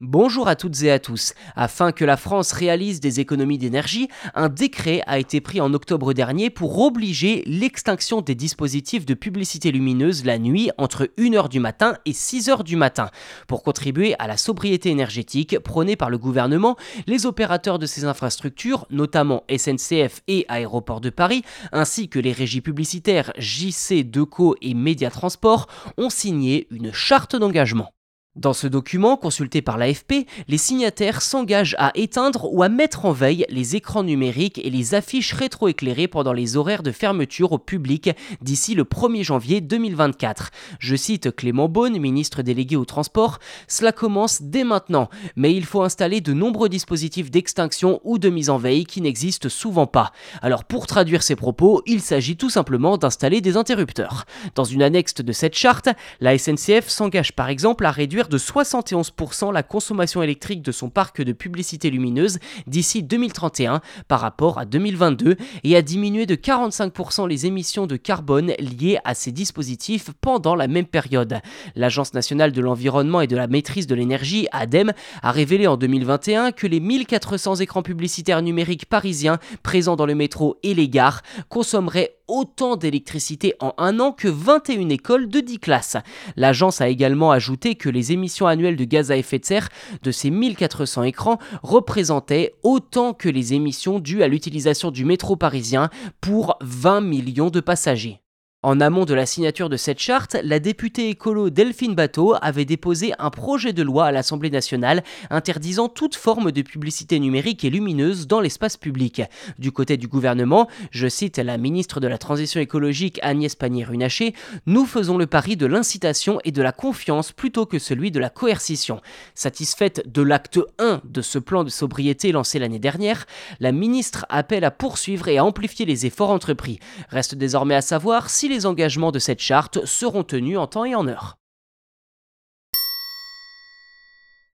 Bonjour à toutes et à tous. Afin que la France réalise des économies d'énergie, un décret a été pris en octobre dernier pour obliger l'extinction des dispositifs de publicité lumineuse la nuit entre 1h du matin et 6h du matin. Pour contribuer à la sobriété énergétique prônée par le gouvernement, les opérateurs de ces infrastructures, notamment SNCF et Aéroports de Paris, ainsi que les régies publicitaires JC, Deco et Média Transport, ont signé une charte d'engagement. Dans ce document, consulté par l'AFP, les signataires s'engagent à éteindre ou à mettre en veille les écrans numériques et les affiches rétroéclairées pendant les horaires de fermeture au public d'ici le 1er janvier 2024. Je cite Clément Beaune, ministre délégué au transport, Cela commence dès maintenant, mais il faut installer de nombreux dispositifs d'extinction ou de mise en veille qui n'existent souvent pas. Alors pour traduire ces propos, il s'agit tout simplement d'installer des interrupteurs. Dans une annexe de cette charte, la SNCF s'engage par exemple à réduire de 71% la consommation électrique de son parc de publicité lumineuse d'ici 2031 par rapport à 2022 et à diminuer de 45% les émissions de carbone liées à ces dispositifs pendant la même période. L'Agence nationale de l'environnement et de la maîtrise de l'énergie, ADEME, a révélé en 2021 que les 1400 écrans publicitaires numériques parisiens présents dans le métro et les gares consommeraient autant d'électricité en un an que 21 écoles de 10 classes. L'agence a également ajouté que les émissions annuelles de gaz à effet de serre de ces 1400 écrans représentaient autant que les émissions dues à l'utilisation du métro parisien pour 20 millions de passagers. En amont de la signature de cette charte, la députée écolo Delphine Bateau avait déposé un projet de loi à l'Assemblée nationale interdisant toute forme de publicité numérique et lumineuse dans l'espace public. Du côté du gouvernement, je cite la ministre de la Transition écologique Agnès Pannier-Runacher, nous faisons le pari de l'incitation et de la confiance plutôt que celui de la coercition. Satisfaite de l'acte 1 de ce plan de sobriété lancé l'année dernière, la ministre appelle à poursuivre et à amplifier les efforts entrepris. Reste désormais à savoir les engagements de cette charte seront tenus en temps et en heure.